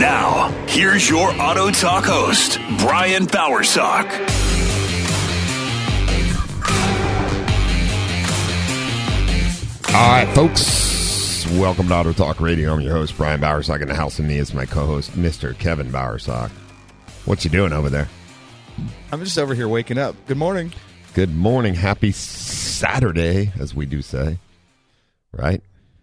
Now, here's your Auto Talk host, Brian Bowersock. All right, folks. Welcome to Auto Talk Radio. I'm your host, Brian Bowersock. In the house with me is my co-host, Mr. Kevin Bowersock. What you doing over there? I'm just over here waking up. Good morning. Good morning. Happy Saturday, as we do say. Right?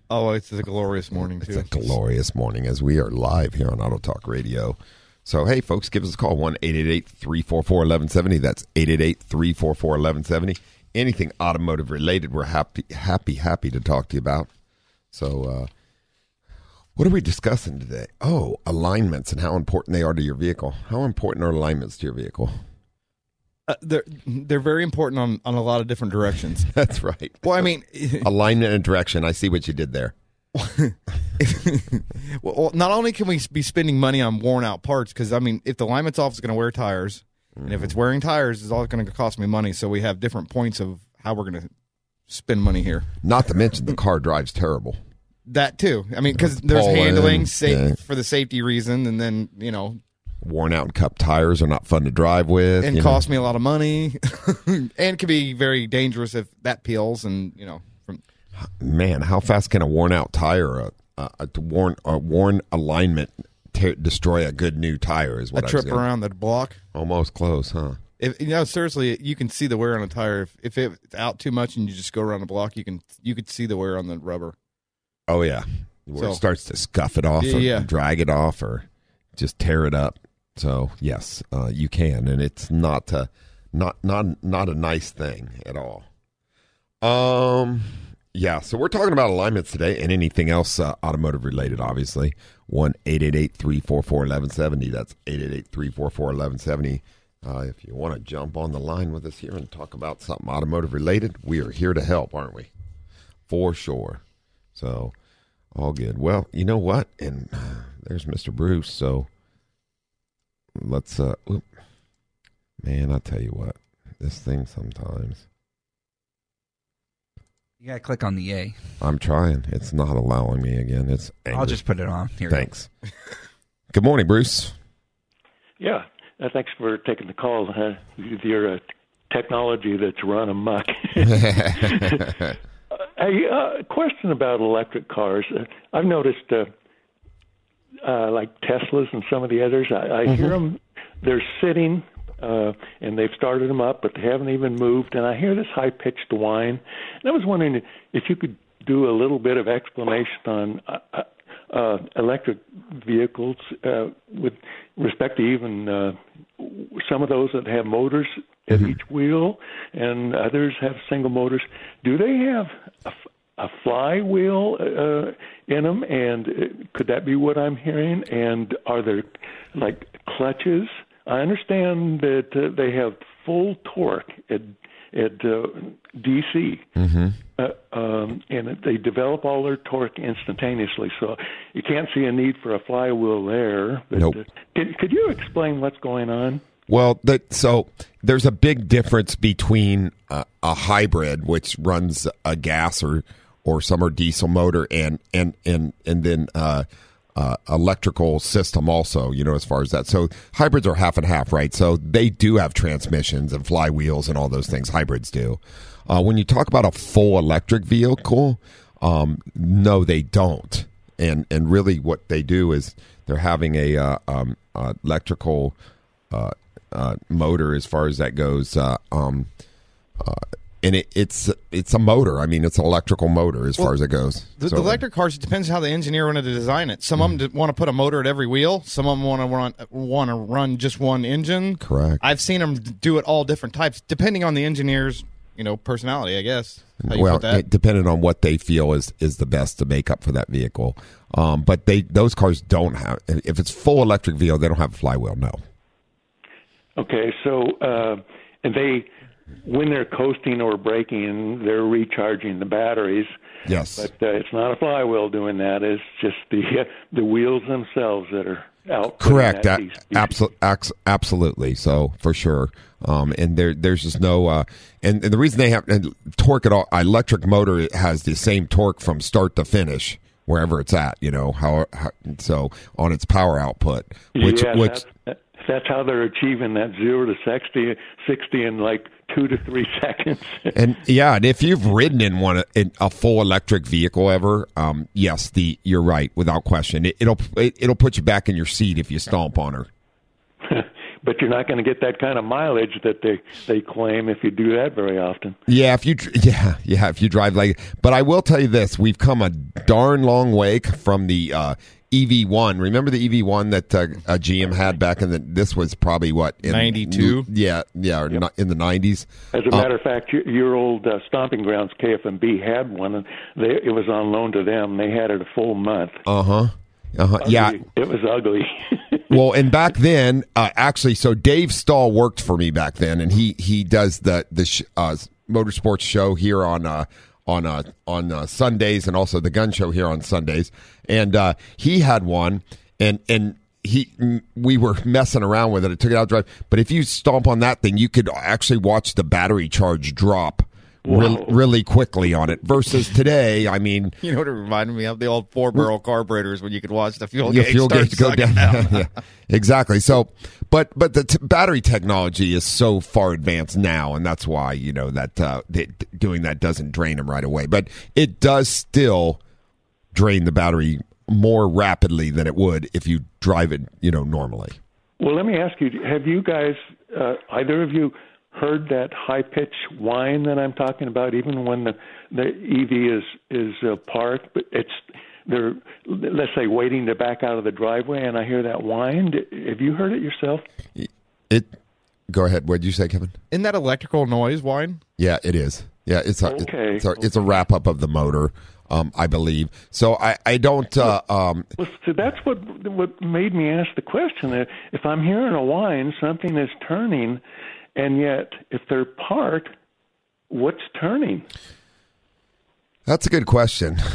Oh, it's a glorious morning too. It's a glorious morning as we are live here on Auto Talk Radio. So, hey, folks, give us a call 1 344 1170. That's 888 344 1170. Anything automotive related, we're happy, happy, happy to talk to you about. So, uh, what are we discussing today? Oh, alignments and how important they are to your vehicle. How important are alignments to your vehicle? Uh, they're they're very important on on a lot of different directions. That's right. Well, I mean, Alignment and direction. I see what you did there. well, not only can we be spending money on worn out parts, because I mean, if the alignment's off, it's going to wear tires, and if it's wearing tires, it's all going to cost me money. So we have different points of how we're going to spend money here. Not to mention the car drives terrible. That too. I mean, because there's handling sa- yeah. for the safety reason, and then you know, Worn out and cup tires are not fun to drive with. and you know. cost me a lot of money, and can be very dangerous if that peels, and you know, from man, how fast can a worn out tire, a, a, a worn a worn alignment, destroy a good new tire? Is a what I was trip around the block. Almost close, huh? If you know, seriously, you can see the wear on a tire. If, if it's out too much and you just go around the block, you can you could see the wear on the rubber. Oh yeah, where So- it starts to scuff it off, or Yeah. drag it off, or just tear it up. So yes, uh, you can, and it's not uh not not not a nice thing at all. Um, yeah. So we're talking about alignments today, and anything else uh, automotive related, obviously. One eight eight eight three four four eleven seventy. That's eight eight eight three four four eleven seventy. Uh, if you want to jump on the line with us here and talk about something automotive related, we are here to help, aren't we? For sure. So, all good. Well, you know what? And uh, there's Mr. Bruce. So, let's, uh, oop. man, I tell you what, this thing sometimes, You gotta click on the A. I'm trying. It's not allowing me again. It's, I'll just put it on. Here. thanks. Good morning, Bruce. Yeah, uh, thanks for taking the call. Uh, with your uh, technology that's run amok. A uh, question about electric cars. Uh, I've noticed, uh, like Teslas and some of the others, I, I hear them. They're sitting, uh, and they've started them up, but they haven't even moved. And I hear this high-pitched whine. And I was wondering if you could do a little bit of explanation on uh, uh, uh, electric vehicles uh, with respect to even uh, some of those that have motors at each wheel, and others have single motors. Do they have a, flywheel uh, in them? And uh, could that be what I'm hearing? And are there like clutches? I understand that uh, they have full torque at at uh, DC, uh, um, and they develop all their torque instantaneously. So you can't see a need for a flywheel there. But, Nope. uh, could, could you explain what's going on? Well, that so there's a big difference between uh, a hybrid, which runs a gas or or some are diesel motor, and and and and then uh, uh, electrical system also. You know, as far as that, so hybrids are half and half, right? So they do have transmissions and flywheels and all those things. Hybrids do. Uh, when you talk about a full electric vehicle, um, no, they don't. And and really, what they do is they're having a uh, um, uh, electrical uh, motor as far as that goes. Um, and it, it's it's a motor. I mean, it's an electrical motor as Well, far as it goes. The, So- the electric cars it depends how the engineer wanted to design it. Some of them want to put a motor at every wheel. Some of them want to run want to run just one engine. Correct. I've seen them do it all different types, depending on the engineer's you know personality. I guess. How you well, put that. it, depending on what they feel is is the best to make up for that vehicle. Um, but they those cars don't have. If it's full electric vehicle, they don't have a flywheel. No. Okay, so uh, and they, when they're coasting or braking, they're recharging the batteries. Yes. But uh, it's not a flywheel doing that. It's just the the wheels themselves that are out. Correct. That A- absol- absolutely. So for sure. Um, and there, there's just no, uh, and, and the reason they have and torque at all, electric motor has the same torque from start to finish wherever it's at. You know how, how so on its power output, which yeah, which that's, that's how they're achieving that zero to 60, 60 in like two to three seconds. And yeah, and if you've ridden in one in a full electric vehicle ever, um, yes, the you're right without question. It, it'll it, it'll put you back in your seat if you stomp on her. but you're not going to get that kind of mileage that they they claim if you do that very often. Yeah, if you yeah yeah if you drive like, but I will tell you this: we've come a darn long way from the uh, EV1. Remember the EV1 that uh, uh, GM had back in the? This was probably what in 92? Yeah, yeah, or not in the 90s. As a matter of fact, your, your old uh, stomping grounds KFMB had one, and they, it was on loan to them. They had it a full month. Uh huh. Uh huh. Yeah. it was ugly. well, and back then, uh, actually, so Dave Stahl worked for me back then, and he he does the the sh- uh, motorsports show here on uh, on uh, on uh, Sundays, and also the gun show here on Sundays. And uh, he had one, and and he we were messing around with it. I took it out drive, but if you stomp on that thing, you could actually watch the battery charge drop. Really, really quickly on it versus today. I mean, You know what it reminded me of? The old four barrel carburetors when you could watch the fuel your gauge fuel start gauge go down. yeah, exactly. So, but but the t- battery technology is so far advanced now, and that's why you know that uh, doing that doesn't drain them right away, but it does still drain the battery more rapidly than it would if you drive it, you know, normally. well, let me ask you: Have you guys, uh, either of you, heard that high pitched whine that I'm talking about? Even when the the EV is is uh, parked, but it's they're let's say waiting to back out of the driveway, and I hear that whine. Have you heard it yourself? It. Go ahead. What did you say, Kevin? Isn't that electrical noise whine? Yeah, it is. Yeah, it's a Okay. it's a, it's a wrap up of the motor, um, I believe. So I I don't uh, um, Well, so that's what what made me ask the question. That If I'm hearing a whine, something is turning, and yet if they're parked, what's turning? That's a good question. That's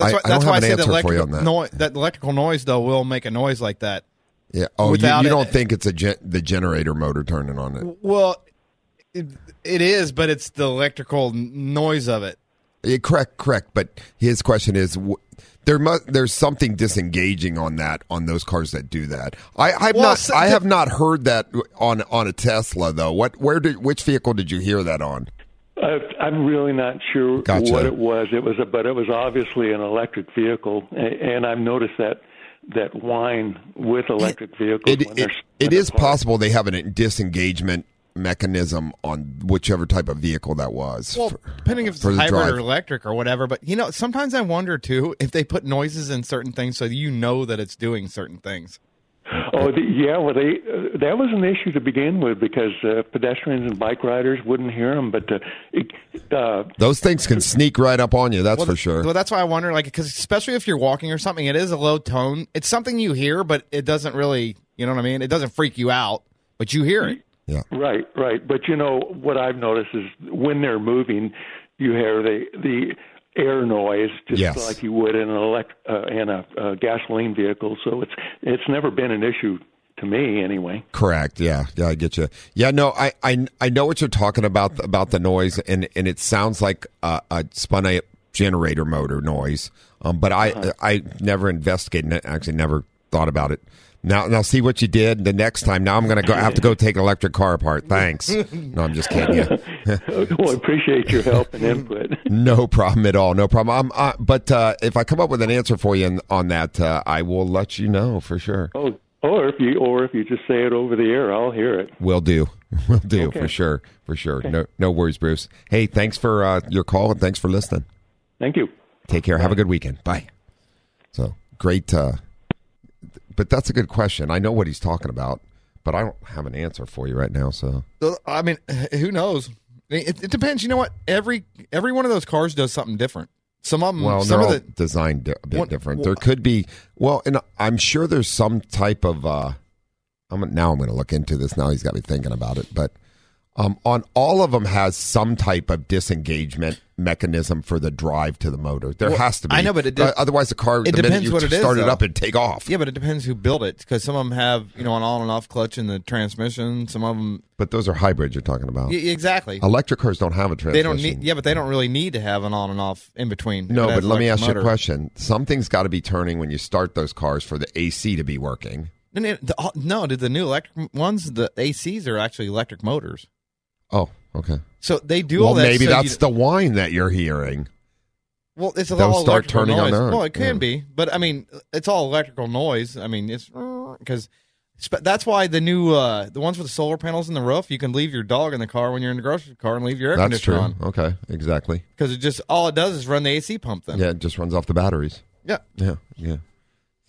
I, why, I that's don't why have I an said answer that for you on that. that electrical noise though will make a noise like that. Yeah. Oh, you, you it- don't think it's a gen- the generator motor turning on it? Well, it, it is, but it's the electrical noise of it. Yeah, correct, correct. But his question is, there must there's something disengaging on that on those cars that do that. I I've Well, not so- I have not heard that on on a Tesla though. What where did which vehicle did you hear that on? Uh, I'm really not sure Gotcha. what it was. It was, a, but it was obviously an electric vehicle, and I've noticed that that whine with electric vehicles. It when it, they're, it when they're is parked. possible they have a disengagement mechanism on whichever type of vehicle that was. Well, for- depending if it's hybrid drive. or electric or whatever. But you know, sometimes I wonder too if they put noises in certain things so you know that it's doing certain things. Oh, the, yeah. Well, they uh, that was an issue to begin with because uh, pedestrians and bike riders wouldn't hear them. But uh, it, uh, Those things can sneak right up on you. That's well, for sure. Well, that's why I wonder, like, because especially if you're walking or something, it is a low tone. It's something you hear, but it doesn't really, you know what I mean? It doesn't freak you out, but you hear it. yeah. Right, right. But you know what I've noticed is when they're moving, you hear the the air noise just Yes. like you would in an elect uh, in a, a gasoline vehicle. So it's it's never been an issue to me anyway. Correct. Yeah. Yeah. I get you. Yeah. No. I. I. I know what you're talking about about the noise, and and it sounds like a, a spun generator motor noise. Um. But I. I never investigated. it, Actually, never thought about it Now, now see what you did the next time. Now I'm going to go I have to go take an electric car apart. Thanks. No, I'm just kidding. You. well, I appreciate your help and input. no problem at all. No problem. Uh, but uh, if I come up with an answer for you in, on that, uh, I will let you know for sure. Oh, or if you or if you just say it over the air, I'll hear it. Will do. Will do Okay. for sure. For sure. No, no worries, Bruce. Hey, thanks for uh, your call and thanks for listening. Thank you. Take care. Have a good weekend. Bye. So great. But that's a good question. I know what he's talking about, but I don't have an answer for you right now. So I mean, who knows? It, it depends. You know what? Every every one of those cars does something different. Some of them, well, some of the designed di- a bit What- different. there could be well, and I'm sure there's some type of. Uh, I'm now I'm going to look into this. Now he's got me thinking about it, but um, on all of them has some type of disengagement mechanism for the drive to the motor. There Well, has to be. I know, but it Uh, otherwise the car. it the depends you what it is, start it up and take off. yeah, but it depends who built it because some of them have you know an on and off clutch in the transmission. Some of them, But those are hybrids you're talking about. exactly. Electric cars don't have a transmission. They don't need. Yeah, but they don't really need to have an on and off in between. No, but let me ask you a question. Something's got to be turning when you start those cars for the AC to be working. It- the- uh, no, did the new electric ones? The ACs are actually electric motors, Oh, okay. so they do Well, all that. Well, maybe so that's you- the whine that you're hearing. Well, it's They'll all start turning noise. their own. Well, it can Yeah. be, but I mean, it's all electrical noise. I mean, it's because that's why the new uh, the ones with the solar panels in the roof, you can leave your dog in the car when you're in the grocery car and leave your air That's true. conditioner on Okay, exactly. because it just all it does is run the AC pump. Then Yeah, it just runs off the batteries. yeah. Yeah, yeah.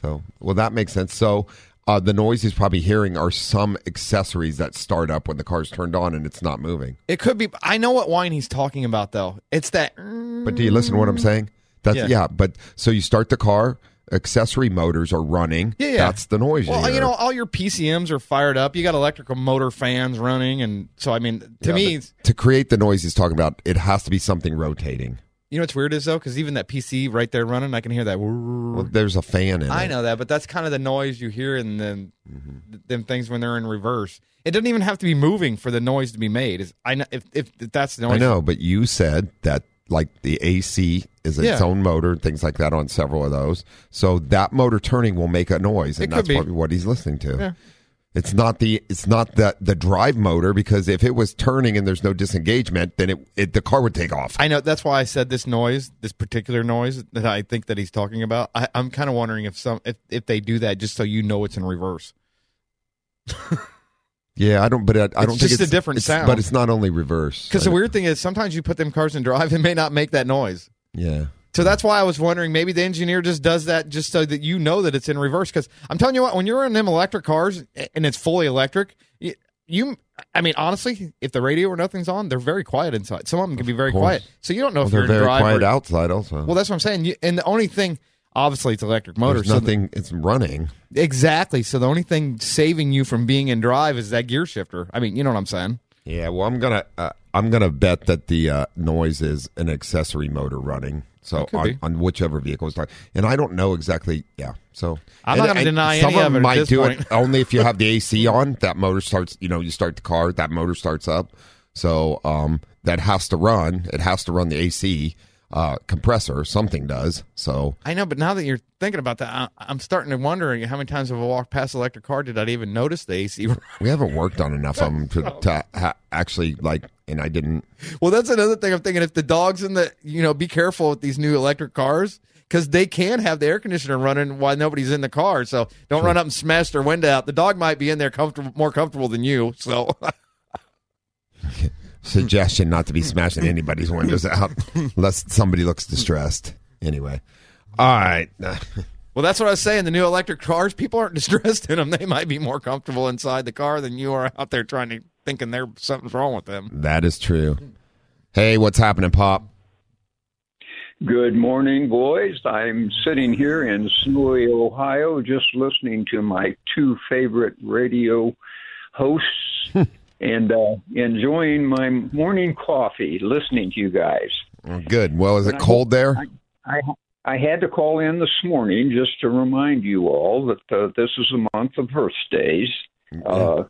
So, well, that makes sense. So, uh, the noise he's probably hearing are some accessories that start up when the car's turned on and it's not moving. It could be. I know what wine he's talking about though. It's that. But do you listen to what I'm saying? That's Yeah. yeah. But so you start the car, accessory motors are running. Yeah, yeah. That's the noise. Well, you, you know, all your PCMs are fired up. You got electrical motor fans running, and so I mean, to Yeah, me, to create the noise he's talking about, it has to be something rotating. You know what's weird is though, because even that PC right there running, I can hear that. Well, there's a fan in it. I it. know that, but that's kind of the noise you hear in them, mm-hmm. them things when they're in reverse. It doesn't even have to be moving for the noise to be made. Is I know if, if if that's the noise. I know, but you said that like the AC is its Yeah. own motor and things like that on several of those. So that motor turning will make a noise, and It could that's be. probably what he's listening to. It's not the it's not the the drive motor because if it was turning and there's no disengagement, then it, it the car would take off. I know that's why I said this noise, this particular noise that I think that he's talking about. I, I'm kind of wondering if some if if they do that just so you know it's in reverse. yeah, I don't. But I, I It's don't think just it's a different it's- sound. But it's not only reverse Because the weird thing is sometimes you put them cars in drive, it may not make that noise. yeah. So that's why I was wondering maybe the engineer just does that just so that you know that it's in reverse. Because I'm telling you what, when you're in them electric cars and it's fully electric, you, you I mean, honestly, if the radio or nothing's on, they're very quiet inside. Some of them can be very quiet, so you don't know Well, if they're you're very drive. quiet or, outside also. Well, that's what I'm saying. You, and the only thing, obviously, it's electric motors. there's so the- nothing. it's running. exactly. So the only thing saving you from being in drive is that gear shifter. I mean, you know what I'm saying? Yeah, well, I'm gonna uh, I'm gonna bet that the uh, noise is an accessory motor running. So on, on whichever vehicle it's talking, and I don't know exactly. Yeah, so I'm not and- gonna deny some any of them it at might this do point. it only if you have the AC on. That motor starts. You know, you start the car. That motor starts up. So um, that has to run. It has to run the AC uh, compressor. Something does. So I know, but now that you're thinking about that, I, I'm starting to wonder how many times have I walked past electric car did I even notice the AC? we haven't worked on enough of them to, to ha- actually like. And I didn't. well, that's another thing I'm thinking. If the dogs in the, you know, be careful with these new electric cars because they can have the air conditioner running while nobody's in the car. So don't run up and smash their window out. The dog might be in there comfortable, more comfortable than you. So suggestion not to be smashing anybody's windows out unless somebody looks distressed. Anyway, all right. Well, that's what I was saying. The new electric cars, people aren't distressed in them. They might be more comfortable inside the car than you are out there trying to thinking there something's wrong with them. That is true. Hey, what's happening, Pop? Good morning, boys. I'm sitting here in snowy Ohio just listening to my two favorite radio hosts and uh, enjoying my morning coffee listening to you guys. Good. Well, is it cold there? I, I had to call in this morning just to remind you all that uh, this is a month of birthdays. Uh,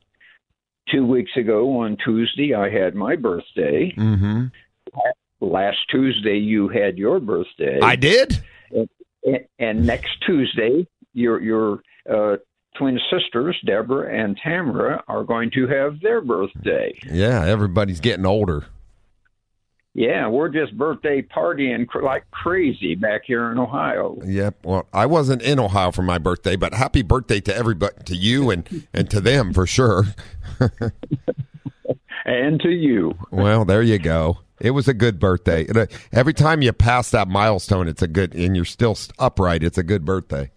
two weeks ago on Tuesday, I had my birthday. Mm-hmm. Last Tuesday, you had your birthday. I did. and, and next Tuesday, your your uh, twin sisters, Deborah and Tamara, are going to have their birthday. Yeah, everybody's getting older. Yeah, we're just birthday partying cr- like crazy back here in Ohio. Yep. Well, I wasn't in Ohio for my birthday, but happy birthday to everybody, to you and and to them for sure. and to you. Well, there you go. It was a good birthday. Every time you pass that milestone, it's a good, and you're still upright. It's a good birthday.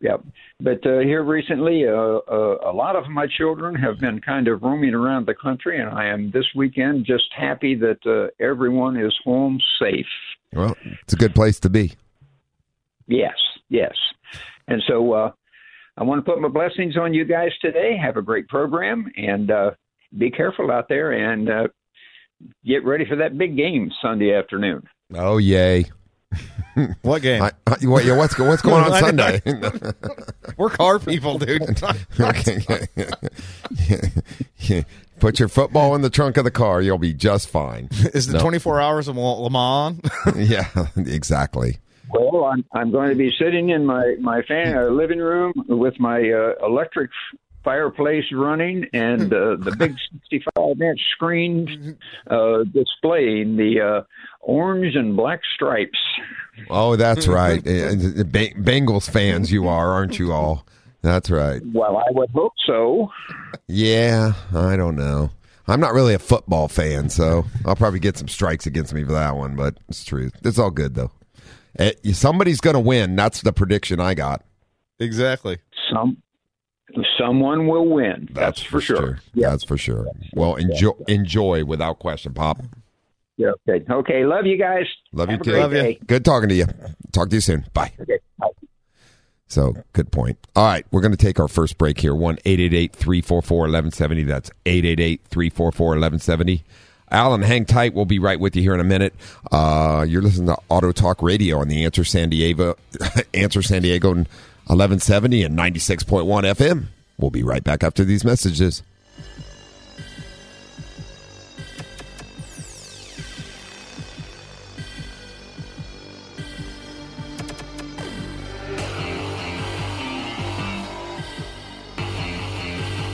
Yep. But uh, here recently, uh, uh, a lot of my children have been kind of roaming around the country, and I am this weekend just happy that uh, everyone is home safe. Well, it's a good place to be. Yes, yes. And so uh, I want to put my blessings on you guys today. Have a great program, and uh, be careful out there, and uh, get ready for that big game Sunday afternoon. Oh, yay. What game? I, I, what, yeah, what's, what's going on Sunday? We're car people, dude. okay. Put your football in the trunk of the car. You'll be just fine. Is the No. 24 hours of Le Mans? yeah, exactly. Well, I'm I'm going to be sitting in my my fan uh, living room with my uh, electric fireplace running and uh, the big 65 inch screen uh, displaying the uh, orange and black stripes. Oh, that's right. Uh, Bengals fans, you are, aren't you all? That's right. Well, I would hope so. Yeah, I don't know. I'm not really a football fan, so I'll probably get some strikes against me for that one, but it's true. It's all good, though. Eh, somebody's going to win. That's the prediction I got. exactly. Some someone will win. That's, for sure. Yeah. That's for sure. Well, enjoy, enjoy without question, Pop. Yeah. Okay. Okay. Love you guys. Love you Have a too. great Love you. Good talking to you. Talk to you soon. Bye. Okay. Bye. So, good point. All right, we're going to take our first break here. 1 344 1170. That's 888 344 1170. Alan, hang tight. We'll be right with you here in a minute. Uh, you're listening to Auto Talk Radio on the Answer San Diego, Answer San Diego 1170 and 96.1 FM. We'll be right back after these messages.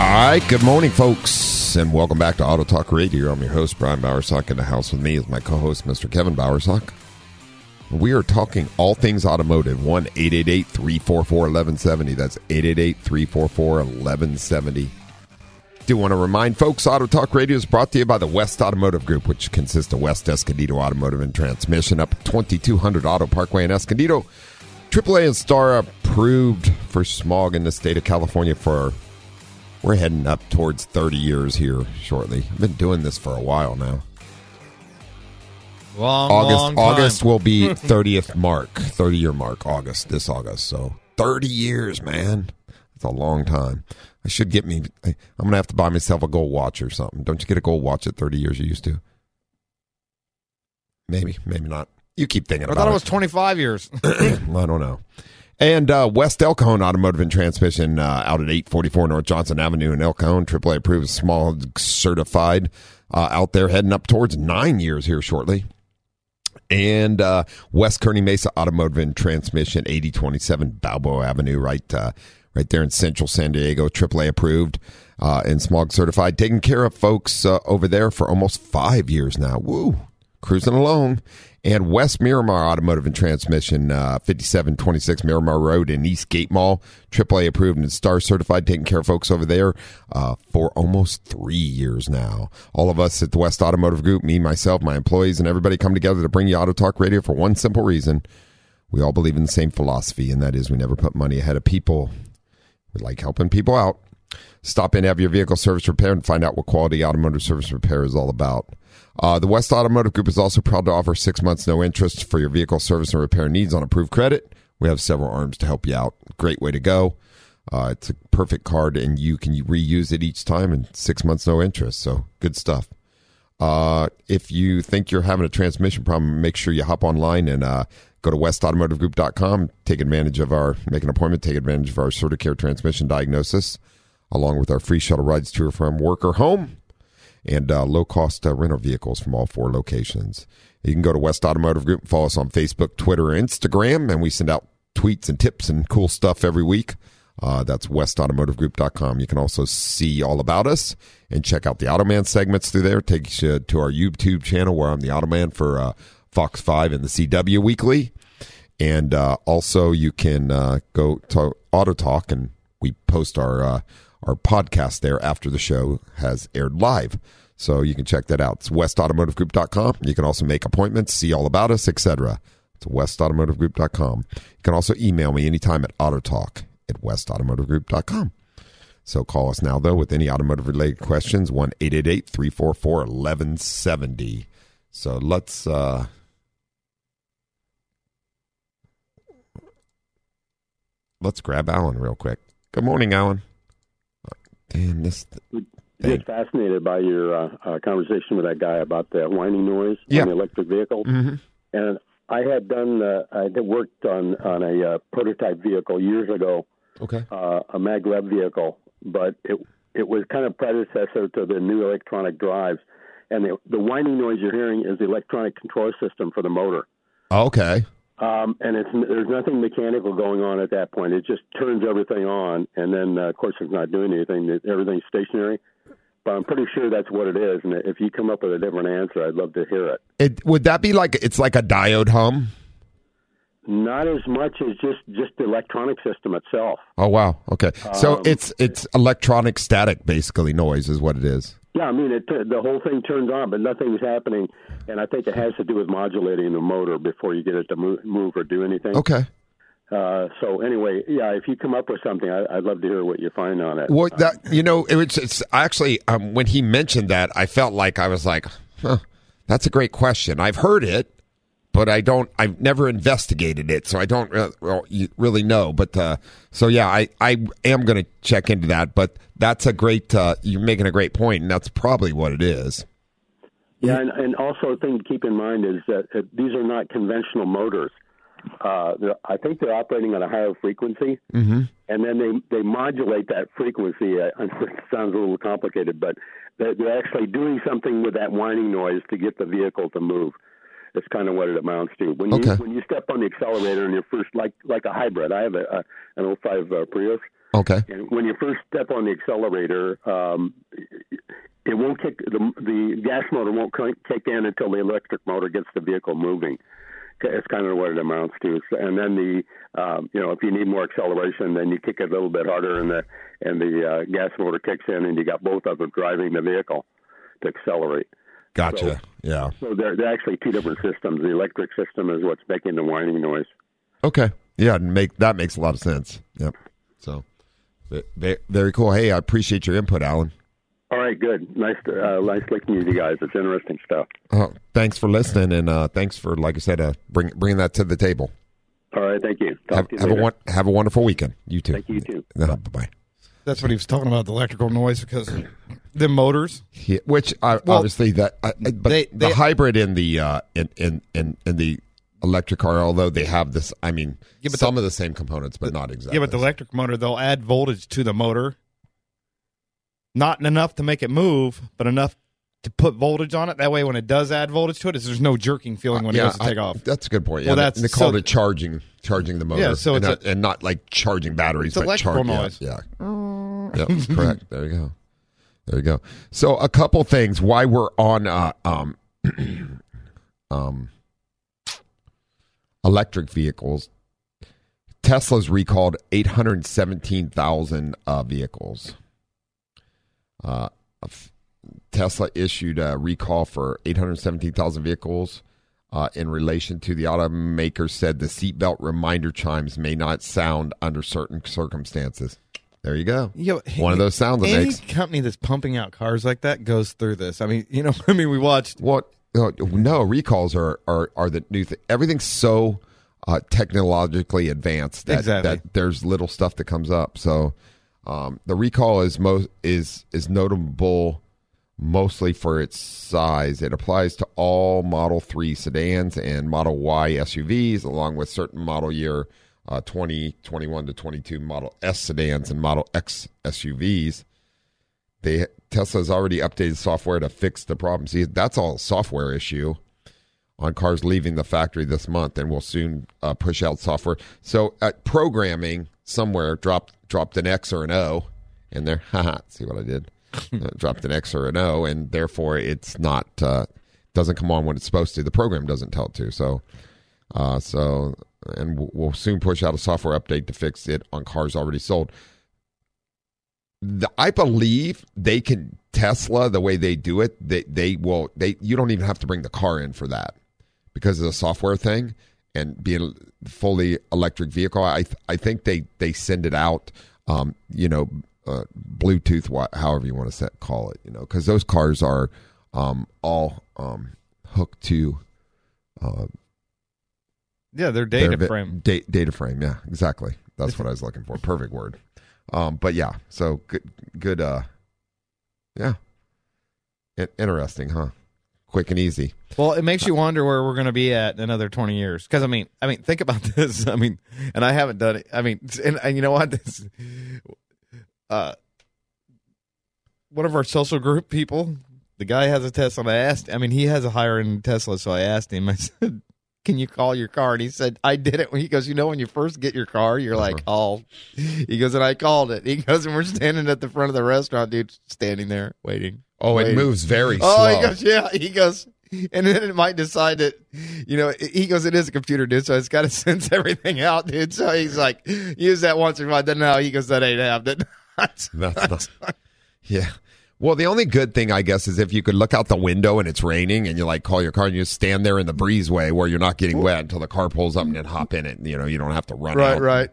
All right, good morning, folks, and welcome back to Auto Talk Radio. I'm your host, Brian Bowersock. In the house with me is my co host, Mr. Kevin Bowersock. We are talking all things automotive. 1 888 344 1170. That's 888 344 1170. Do want to remind folks Auto Talk Radio is brought to you by the West Automotive Group, which consists of West Escondido Automotive and Transmission up 2200 Auto Parkway in Escondido. AAA and Star approved for smog in the state of California for we're heading up towards 30 years here shortly. I've been doing this for a while now. Long, August long. August will be 30th mark, 30 year mark August this August. So 30 years, man. It's a long time. I should get me I, I'm going to have to buy myself a gold watch or something. Don't you get a gold watch at 30 years you used to? Maybe, maybe not. You keep thinking I about thought it was 25 years. I don't know. And uh, West El Cajon Automotive and Transmission uh, out at 844 North Johnson Avenue in El Cajon, AAA approved, small certified, uh, out there heading up towards nine years here shortly. And uh, West Kearny Mesa Automotive and Transmission, 8027 Balboa Avenue, right uh, right there in central San Diego, AAA approved uh, and smog certified. Taking care of folks over there for almost five years now. Woo! Cruising along. And West Miramar Automotive and Transmission, uh, 5726 Miramar Road in Eastgate Mall, AAA approved and star certified, taking care of folks over there uh, for almost three years now. All of us at the West Automotive Group, me, myself, my employees, and everybody come together to bring you Auto Talk Radio for one simple reason. We all believe in the same philosophy, and that is we never put money ahead of people. We like helping people out. Stop in, have your vehicle service repaired, and find out what quality automotive service repair is all about. Uh, the West Automotive Group is also proud to offer six months no interest for your vehicle service and repair needs on approved credit. We have several arms to help you out. Great way to go. Uh, it's a perfect card, and you can reuse it each time, and six months no interest. So good stuff. Uh, if you think you're having a transmission problem, make sure you hop online and uh, go to westautomotivegroup.com. Take advantage of our, make an appointment, take advantage of our Certicare transmission diagnosis, along with our free shuttle rides to or from work or home, and uh, low cost uh, rental vehicles from all four locations. You can go to West Automotive Group, and follow us on Facebook, Twitter, and Instagram, and we send out tweets and tips and cool stuff every week. Uh, that's westautomotivegroup.com. You can also see all about us and check out the Automan segments through there. Take you to our YouTube channel where I'm the Automan for uh, Fox 5 and the CW Weekly. And uh, also, you can uh, go to Auto Talk and we post our uh, our podcast there after the show has aired live. So you can check that out. It's westautomotivegroup.com. You can also make appointments, see all about us, etc. It's westautomotivegroup.com. You can also email me anytime at autotalk at westautomotivegroup.com. So call us now, though, with any automotive related questions, 1 344 1170. So let's. Uh, let's grab Alan real quick. Good morning, Alan. Damn, this. Just fascinated by your uh, uh, conversation with that guy about the whining noise Yeah. on the electric vehicle. Mm-hmm. And I had done, uh, I had worked on on a uh, prototype vehicle years ago, Okay. uh, a maglev vehicle, but it it was kind of predecessor to the new electronic drives, and the, the whining noise you're hearing is the electronic control system for the motor. Okay. Um, and it's there's nothing mechanical going on at that point. It just turns everything on, and then uh, of course it's not doing anything. Everything's stationary. But I'm pretty sure that's what it is. And if you come up with a different answer, I'd love to hear it. It, would that be like it's like a diode hum? Not as much as just just the electronic system itself. Oh wow. Okay. So Um, it's it's electronic static basically noise is what it is. Yeah, I mean, it, the whole thing turns on, but nothing's happening. And I think it has to do with modulating the motor before you get it to move, move or do anything. Okay. Uh, so anyway, yeah, if you come up with something, I, I'd love to hear what you find on it. Well, that you know, it was it's actually um, when he mentioned that, I felt like I was like, huh, that's a great question. I've heard it, but I don't. I've never investigated it, so I don't well, really know. But uh, so yeah, I I am going to check into that. But that's a great. Uh, you're making a great point, and that's probably what it is. Yeah, and, and also a thing to keep in mind is that uh, these are not conventional motors. Uh, I think they're operating at a higher frequency, Mm-hmm. and then they they modulate that frequency. Uh, it sounds a little complicated, but they're, they're actually doing something with that whining noise to get the vehicle to move. It's kind of what it amounts to. When you when you step on the accelerator and you're first like like a hybrid. I have a, a an 05 uh, Prius. Okay. And when you first step on the accelerator, um, it won't kick the the gas motor won't kick in until the electric motor gets the vehicle moving. It's kind of what it amounts to. And then the um, you know if you need more acceleration, then you kick it a little bit harder, and the and the uh, gas motor kicks in, and you got both of them driving the vehicle to accelerate. Gotcha. yeah. So they're they're actually two different systems. The electric system is what's making the whining noise. Okay. Yeah. Make that makes a lot of sense. Yep. So ve- ve- very cool. Hey, I appreciate your input, Alan. All right, good. Nice, to, uh, nice listening to you guys. It's interesting stuff. Oh, thanks for listening, and uh, thanks for, like I said, uh, bring bringing that to the table. All right, thank you. Talk Have, to you have a have a wonderful weekend. You too. Thank you, you too. bye bye. That's what he was talking about the electrical noise because the motors. Yeah, which uh, Well, obviously that, I, I- but they- the hybrid in the uh, in, in in in the electric car, although they have this, I mean, Yeah, some of the same components, but not exactly. Yeah, but the electric motor they'll add voltage to the motor, not enough to make it move, but enough to put voltage on it. That way, when it does add voltage to it, there's no jerking feeling when it yeah, goes to take I- off. That's a good point. Yeah, Well, that's- they called so- it charging, charging the motor. Yeah, so and, it's not, and not like charging batteries, but noise. Yeah, yeah. yep, correct. There you go. There you go. So a couple things why we're on uh, um um electric vehicles. Tesla's recalled 817,000 uh, vehicles. Uh, Tesla issued a recall for 817,000 vehicles uh, in relation to the automaker said the seatbelt reminder chimes may not sound under certain circumstances. There you go. Yeah, One of those sounds it Any makes. company that's pumping out cars like that goes through this. I mean, you know, I mean, we watched. What? No, no recalls are, are, are the new thing. Everything's so uh, technologically advanced that, Exactly. that there's little stuff that comes up. So um, the recall is most is is notable mostly for its size. It applies to all Model 3 sedans and Model Y SUVs, along with certain model year uh, 20, 21 to 22 Model S sedans and Model X SUVs. They Tesla's already updated software to fix the problem. See, that's all software issue on cars leaving the factory this month, and will soon uh, push out software. So, at programming somewhere dropped dropped an X or an O in there. Haha, see what I did? Uh, dropped an X or an O, and therefore it's not uh, doesn't come on when it's supposed to. The program doesn't tell it to. So, uh, so and we'll- soon push out a software update to fix it on cars already sold. The, I believe they can Tesla the way they do it. They they will they you don't even have to bring the car in for that because of the software thing and being fully electric vehicle. I I think they they send it out. Um, you know, uh, Bluetooth, wha- however you want to set, call it. You know, because those cars are um, all um, hooked to uh, Yeah, they're data their frame. da- data frame. Yeah, exactly. That's what I was looking for. Perfect word. Um, but yeah, so good, good. Uh, yeah, interesting, huh? Quick and easy. Well, it makes you wonder where we're going to be at in another twenty years. Because I mean, I mean, think about this. I mean, and I haven't done it. I mean, and, and you know what? This, uh, one of our social group people, the guy has a Tesla. And I asked. I mean, he has a higher end Tesla, so I asked him. I said, "Can you call your car?" And he said, "I did it." He goes, "You know, when you first get your car, you're like, oh." He goes, and I called it. He goes, and we're standing at the front of the restaurant, dude, standing there waiting. Oh, it moves very Oh, slow. he goes, yeah. He goes, and then it might decide that, you know, he goes, it is a computer, dude, so it's got to sense everything out, dude. So he's like, use that once or twice. Then no, he goes, that ain't happening. That's not. Yeah. Well, the only good thing, I guess, is if you could look out the window and it's raining and you like call your car and you just stand there in the breezeway where you're not getting wet until the car pulls up and then hop in it. You know, you don't have to run Right, out right.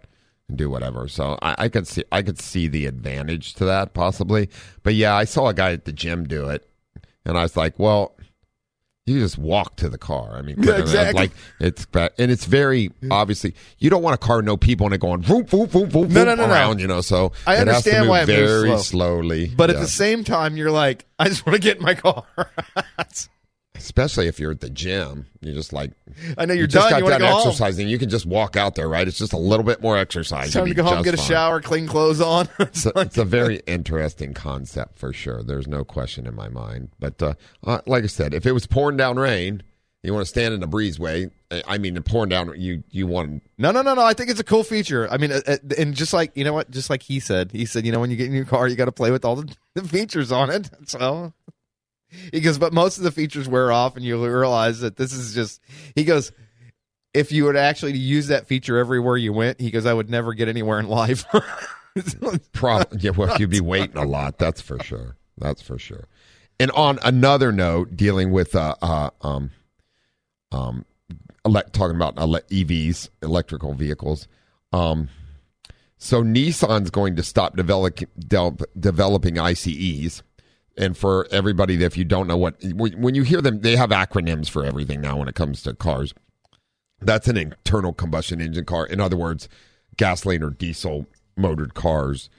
and do whatever. So I, I could see, I could see the advantage to that possibly. But yeah, I saw a guy at the gym do it, and I was like, well. You just walk to the car. I mean, Yeah, uh, exactly. like it's and it's very obviously you don't want a car no people in it going voop voop voop voop No, no, no, no. around. You know, so I it has to understand why it moves very slow. slowly. But at the same time, you're like, I just want to get in my car. especially if you're at the gym, you're just like I know you're you just done. got You done go home. exercising. You can just walk out there, right? It's just a little bit more exercise. It's time to go home, get a fine. shower, clean clothes on. It's a, it's a very interesting concept for sure. There's no question in my mind. But uh, uh, like I said, if it was pouring down rain, you want to stand in a breezeway. I- I mean, pouring down, you you want No, no, no, no. I think it's a cool feature. I mean, uh, uh, and just like you know what, just like he said, he said, you know, when you get in your car, you got to play with all the, the features on it. So he goes, but most of the features wear off, and you realize that this is just. He goes, if you to actually use that feature everywhere you went, he goes, I would never get anywhere in life. Probably, yeah, well, you'd be waiting a lot. That's for sure. That's for sure. And on another note, dealing with uh, uh um um elect, talking about ele- EVs, electrical vehicles. Um, so Nissan's going to stop develop, del- developing ICEs. And for everybody, if you don't know what, when you hear them, they have acronyms for everything now when it comes to cars. That's an internal combustion engine car. In other words, gasoline or diesel motored cars.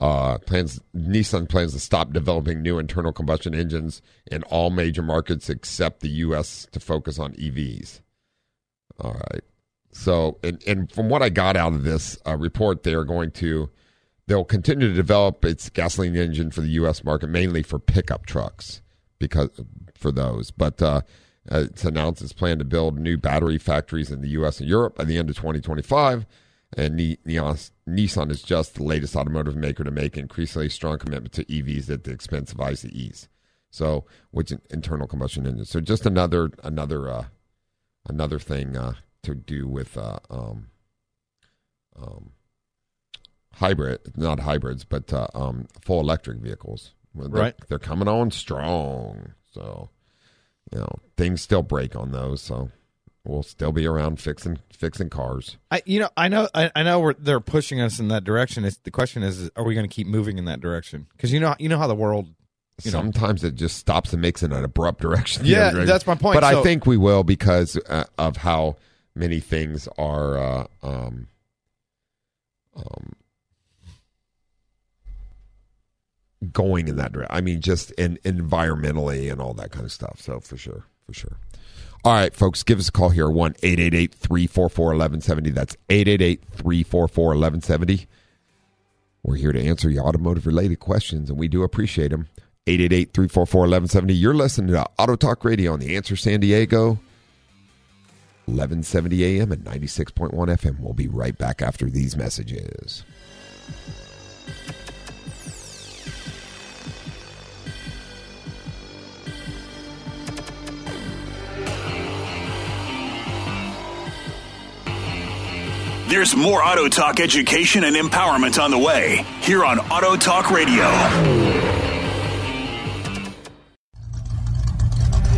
Uh, plans Nissan plans to stop developing new internal combustion engines in all major markets except the U.S. to focus on EVs. All right. So, and, and from what I got out of this uh, report, they are going to they'll continue to develop its gasoline engine for the U.S. market, mainly for pickup trucks, because for those. But uh, it's announced its plan to build new battery factories in the U.S. and Europe by the end of 2025. And Nissan is just the latest automotive maker to make increasingly strong commitment to EVs at the expense of ICEs. So, which internal combustion engines. So, just another another uh, another thing uh, to do with uh, um, um, hybrid, not hybrids, but uh, um, full electric vehicles. They're- Right. They're coming on strong. So, you know, things still break on those. So, we'll still be around fixing fixing cars. I, you know, I know, I, I know we're, they're pushing us in that direction. It's, the question is, are we going to keep moving in that direction? Because you know, you know how the world, you know, Sometimes it just stops and makes it an abrupt direction. Yeah, direction. that's my point. But I think we will because uh, of how many things are uh, um, um, going in that direction. I mean, just in environmentally and all that kind of stuff. So for sure, for sure. All right, folks, give us a call here one eight eight eight three four four eleven seventy. That's eight eight eight three four four eleven seventy. We're here to answer your automotive related questions, and we do appreciate them. 888 344 1170. You're listening to Auto Talk Radio on the Answer San Diego, 1170 AM and 96.1 FM. We'll be right back after these messages. There's more Auto Talk education and empowerment on the way here on Auto Talk Radio.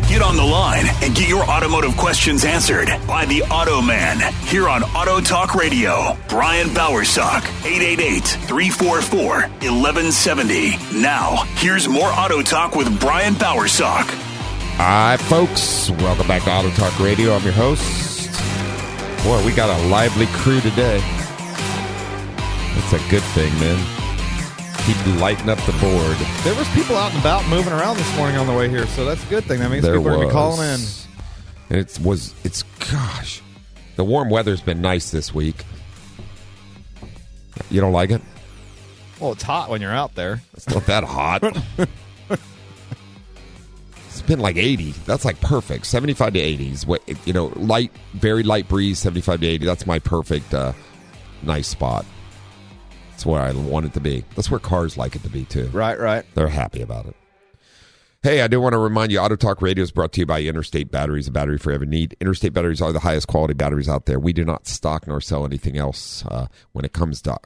Get on the line and get your automotive questions answered by the Auto Man here on Auto Talk Radio. Brian Bowersock, 888-344-1170. Now, here's more Auto Talk with Brian Bowersock. Right, folks, welcome back to Auto Talk Radio. I'm your host. Boy, we got a lively crew today. That's a good thing, man. Keep lighting up the board. There was people out and about moving around this morning on the way here, so that's a good thing. That means There people are going to be calling in. And it was, it's, gosh, the warm weather's been nice this week. You don't like it? Well, it's hot when you're out there. It's not that hot. it's been like 80. That's like perfect. 75 to 80s. What you know, light, very light breeze, 75 to 80. That's my perfect, uh, nice spot. That's where I want it to be. That's where cars like it to be too. Right, right. They're happy about it. Hey, I do want to remind you, Auto Talk Radio is brought to you by Interstate Batteries, a battery for every need. Interstate Batteries are the highest quality batteries out there. We do not stock nor sell anything else uh, when it comes to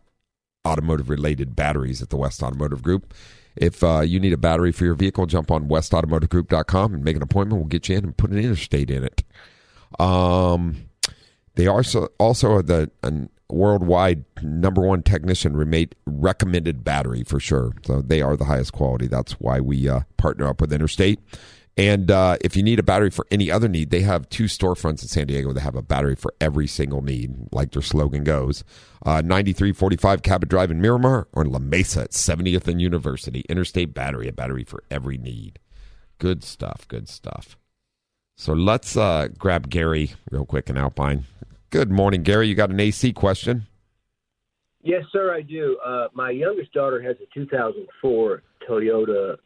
automotive related batteries at the West Automotive Group. If uh, you need a battery for your vehicle, jump on westautomotivegroup.com and make an appointment. We'll get you in and put an Interstate in it. Um, they are also, also the worldwide number one technician recommended battery for sure. So they are the highest quality. That's why we uh, partner up with Interstate. And uh, if you need a battery for any other need, they have two storefronts in San Diego that have a battery for every single need, like their slogan goes. Uh, 9345 Cabot Drive in Miramar or in La Mesa at 70th and University. Interstate Battery, a battery for every need. Good stuff, good stuff. So let's uh, grab Gary real quick in Alpine. Good morning, Gary. You got an AC question? Yes, sir, I do. Uh, my youngest daughter has a 2004 Toyota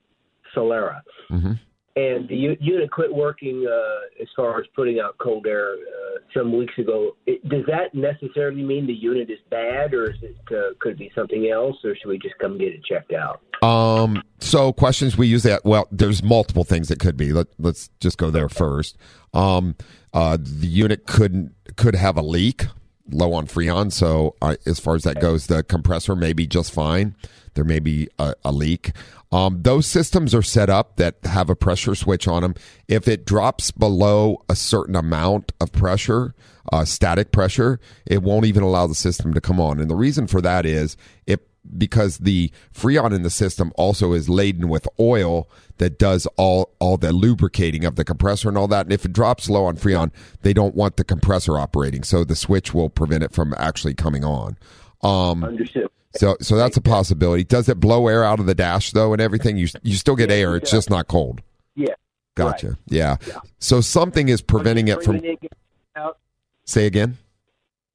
Solara, Mm-hmm. And the unit quit working uh, as far as putting out cold air uh, some weeks ago. It, does that necessarily mean the unit is bad, or is it uh, could it be something else, or should we just come get it checked out? Um. So questions we use that. Well, there's multiple things that could be. Let Let's just go there first. Um. Uh. The unit could could have a leak, low on freon. So uh, as far as that goes, the compressor may be just fine. There may be a, a leak. Um, those systems are set up that have a pressure switch on them. If it drops below a certain amount of pressure, uh, static pressure, it won't even allow the system to come on. And the reason for that is it because the freon in the system also is laden with oil that does all all the lubricating of the compressor and all that. And if it drops low on freon, they don't want the compressor operating, so the switch will prevent it from actually coming on. Um, Understood. So so that's a possibility. Does it blow air out of the dash though and everything? You you still get air. It's just not cold. Yeah. Gotcha. Yeah. So something is preventing it from. It in, get it out. Say again.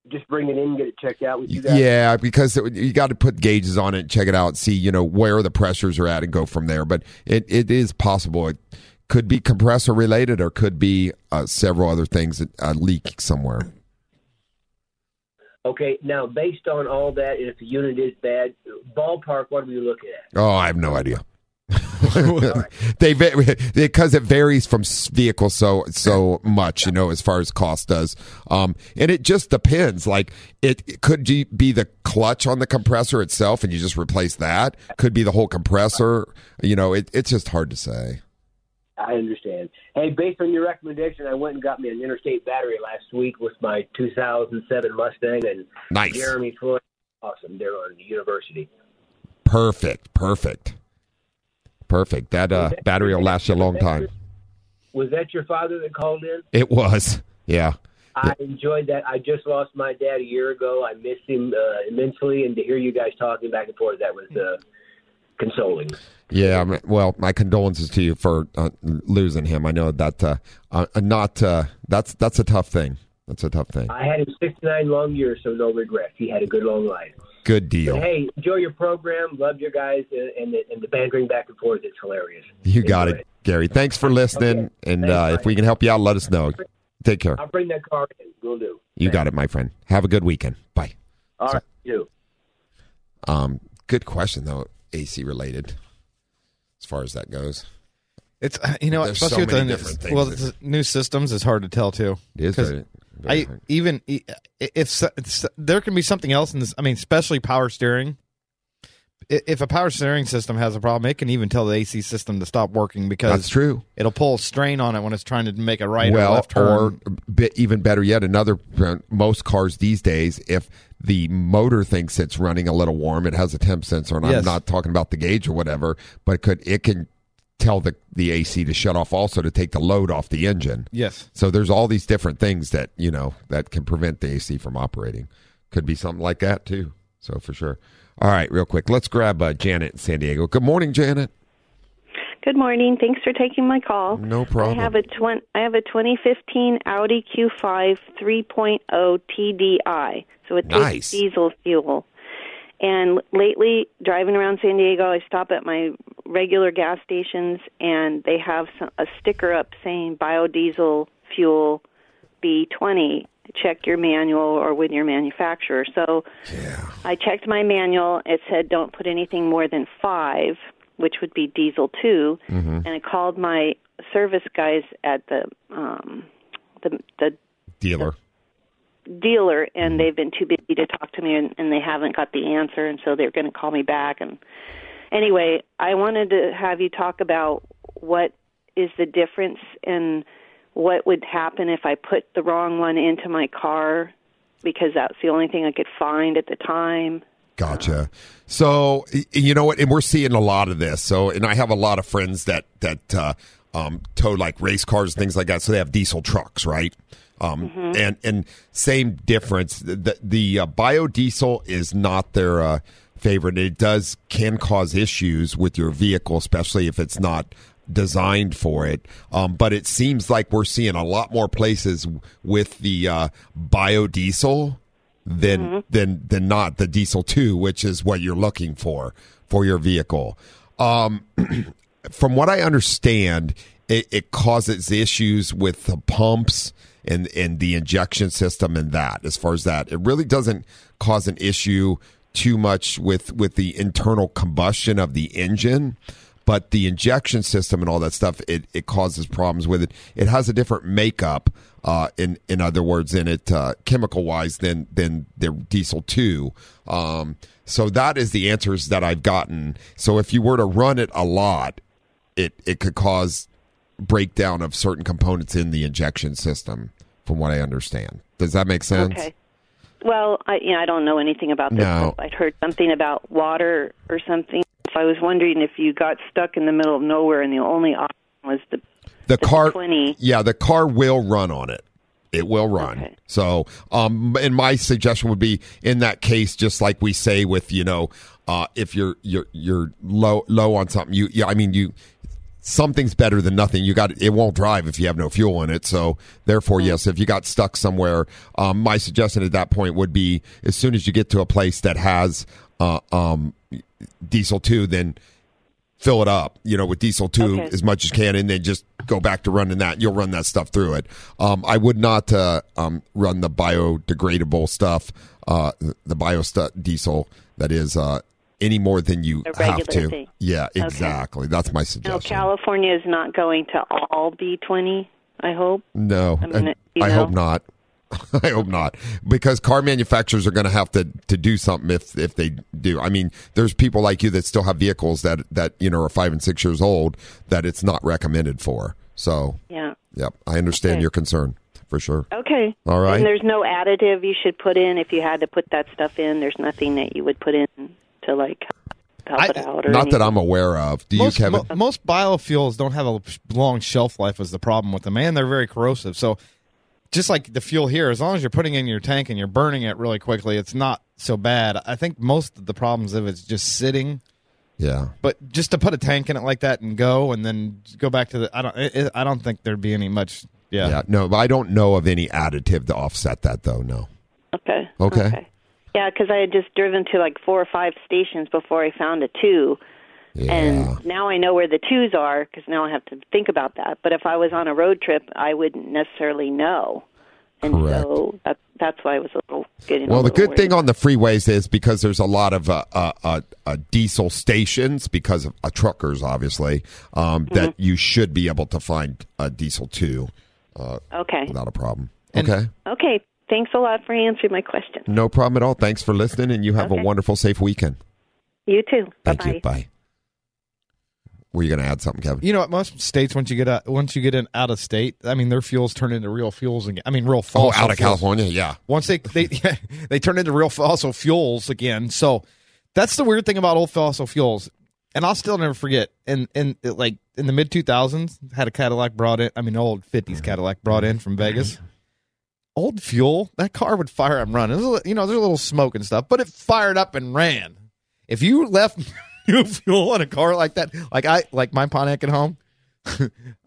Just bring it in, and get it checked out with you guys. Yeah, because it- you got to put gauges on it, check it out, see you know where the pressures are at, and go from there. But it, it is possible. It could be compressor related, or could be uh, several other things that uh, leak somewhere. Okay. Now, based on all that, and if the unit is bad, ballpark, what are we looking at? Oh, I have no idea. they because it varies from vehicle so so much, you know, as far as cost does. Um, and it just depends. Like it, it could be be the clutch on the compressor itself, and you just replace that. Could be the whole compressor. You know, it, it's just hard to say. I understand. Hey, based on your recommendation, I went and got me an interstate battery last week with my 2007 Mustang and Nice. Jeremy Floyd. Awesome. They're on university. Perfect, perfect, perfect. That uh, battery will last you a long time. Was that your father that called in? It was, yeah. I enjoyed that. I just lost my dad a year ago. I missed him uh, immensely, and to hear you guys talking back and forth, that was uh, consoling. Yeah, I mean, well, my condolences to you for uh, losing him. I know that uh, uh, not uh, that's that's a tough thing. That's a tough thing. I had him 69 long years, so no regrets. He had a good long life. Good deal. But hey, enjoy your program. Love your guys, and, and, the, and the bantering back and forth. It's hilarious. You got it, Gary. Thanks for listening. And uh, if we can help you out, let us know. Take care. I'll bring that car in. Will do. You got it, my friend. Have a good weekend. Bye. All right, you. Um, good question though, AC related, as far as that goes. It's uh, you know There's especially so with the different things well that- the new systems is hard to tell too. It is 'Cause very- very I hard. even if s- there can be something else in this. I mean, especially power steering. If a power steering system has a problem, it can even tell the AC system to stop working because That's true. It'll pull strain on it when it's trying to make a right well, or left turn. or bit, even better yet, another uh, most cars these days, if the motor thinks it's running a little warm, it has a temp sensor, and I'm not talking about the gauge or whatever, but it could it can tell the the AC to shut off also to take the load off the engine. Yes. So there's all these different things that you know that can prevent the AC from operating. Could be something like that too. So for sure. All right, real quick, let's grab uh, Janet in San Diego. Good morning, Janet. Good morning. Thanks for taking my call. No problem. I have a twen- I have a 2015 Audi Q5 3.0 TDI. So it takes Nice. diesel fuel. And lately, driving around San Diego, I stop at my regular gas stations, and they have some, a sticker up saying biodiesel fuel B20. Check your manual or with your manufacturer. So I checked my manual. It said don't put anything more than five, which would be diesel 2 Mm-hmm. And I called my service guys at the um, the the Dealer. dealer, and they've been too busy to talk to me, and, and they haven't got the answer, and so they're going to call me back. And anyway, I wanted to have you talk about what is the difference and what would happen if I put the wrong one into my car because that's the only thing I could find at the time. Gotcha. So you know what, and we're seeing a lot of this. So, and I have a lot of friends that that uh, um, tow like race cars and things like that. So they have diesel trucks, right? Um, And and same difference. The the uh, biodiesel is not their uh, favorite. It does can cause issues with your vehicle, especially if it's not designed for it. Um, but it seems like we're seeing a lot more places with the uh, biodiesel than than than not the diesel two, which is what you're looking for for your vehicle. Um, from what I understand, it, it causes issues with the pumps and and the injection system and that. As far as that, it really doesn't cause an issue too much with with the internal combustion of the engine but the injection system and all that stuff it, it causes problems with it it has a different makeup uh, in in other words in it uh, chemical wise than than the diesel 2 um, so that is the answers that I've gotten so if you were to run it a lot it it could cause breakdown of certain components in the injection system from what I understand does that make sense Okay. Well, I you know I don't know anything about this. No. I'd heard something about water or something. I was wondering if you got stuck in the middle of nowhere and the only option was the the car 20. yeah the car will run on it. It will run. So um and my suggestion would be in that case just like we say with you know uh if you're you're you're low low on something you yeah i mean you something's better than nothing. You got it won't drive if you have no fuel in it. So therefore yes if you got stuck somewhere um my suggestion at that point would be as soon as you get to a place that has uh um diesel 2 then fill it up, you know, with diesel two Okay. as much as can, and then just go back to running that. You'll run that stuff through it. Um, I would not uh, um, run the biodegradable stuff, uh, the bio diesel that is uh, any more than you have to. thing. Yeah, Okay. exactly. That's my suggestion. California is not going to all B twenty. I hope. No, I mean, I, I hope not. I hope not, because car manufacturers are going to have to to do something if if they do. I mean, there's people like you that still have vehicles that that you know are five and six years old that it's not recommended for. So, Yeah. yep, I understand Okay. your concern for sure. Okay. All right. And there's no additive you should put in if you had to put that stuff in. There's nothing that you would put in to like help it out or Not that. I'm aware of. Do you, Kevin? mo- most biofuels don't have a long shelf life. Is the problem with them, and they're very corrosive. So just like the fuel here, as long as you're putting in your tank and you're burning it really quickly, it's not so bad. I think most of the problems of it's just sitting. Yeah. But just to put a tank in it like that and go, and then go back to the, I don't, it, I don't think there'd be any much. Yeah. Yeah. No, I don't know of any additive to offset that though. No. Okay. Okay. Yeah, because I had just driven to like four or five stations before I found a two. And now I know where the twos are because now I have to think about that. But if I was on a road trip, I wouldn't necessarily know. And Correct. so that, that's why I was a little getting. Well, the good thing on the freeways is because there's a lot of uh, uh, uh, uh, diesel stations because of uh, truckers, obviously, um, Mm-hmm. that you should be able to find a diesel too uh, Okay. without a problem. Okay. Okay. Thanks a lot for answering my question. No problem at all. Thanks for listening, and you have Okay. a wonderful, safe weekend. You too. Thank Bye-bye. you. Bye. Were you going to add something, Kevin? You know what? Most states, once you get out, once you get in out of state, I mean, their fuels turn into real fuels again. I mean, real oh, fossil. Oh, out of fuels. California, yeah. Once they they they turn into real fossil fuels again. So that's the weird thing about old fossil fuels. And I'll still never forget. In in like in the mid two thousands, had a Cadillac brought in. I mean, old fifties mm-hmm. Cadillac brought in from Vegas. Mm-hmm. Old fuel, that car would fire and run. Was you know, there's a little smoke and stuff, but it fired up and ran. If you left new fuel on a car like that, like I like my Pontiac at home,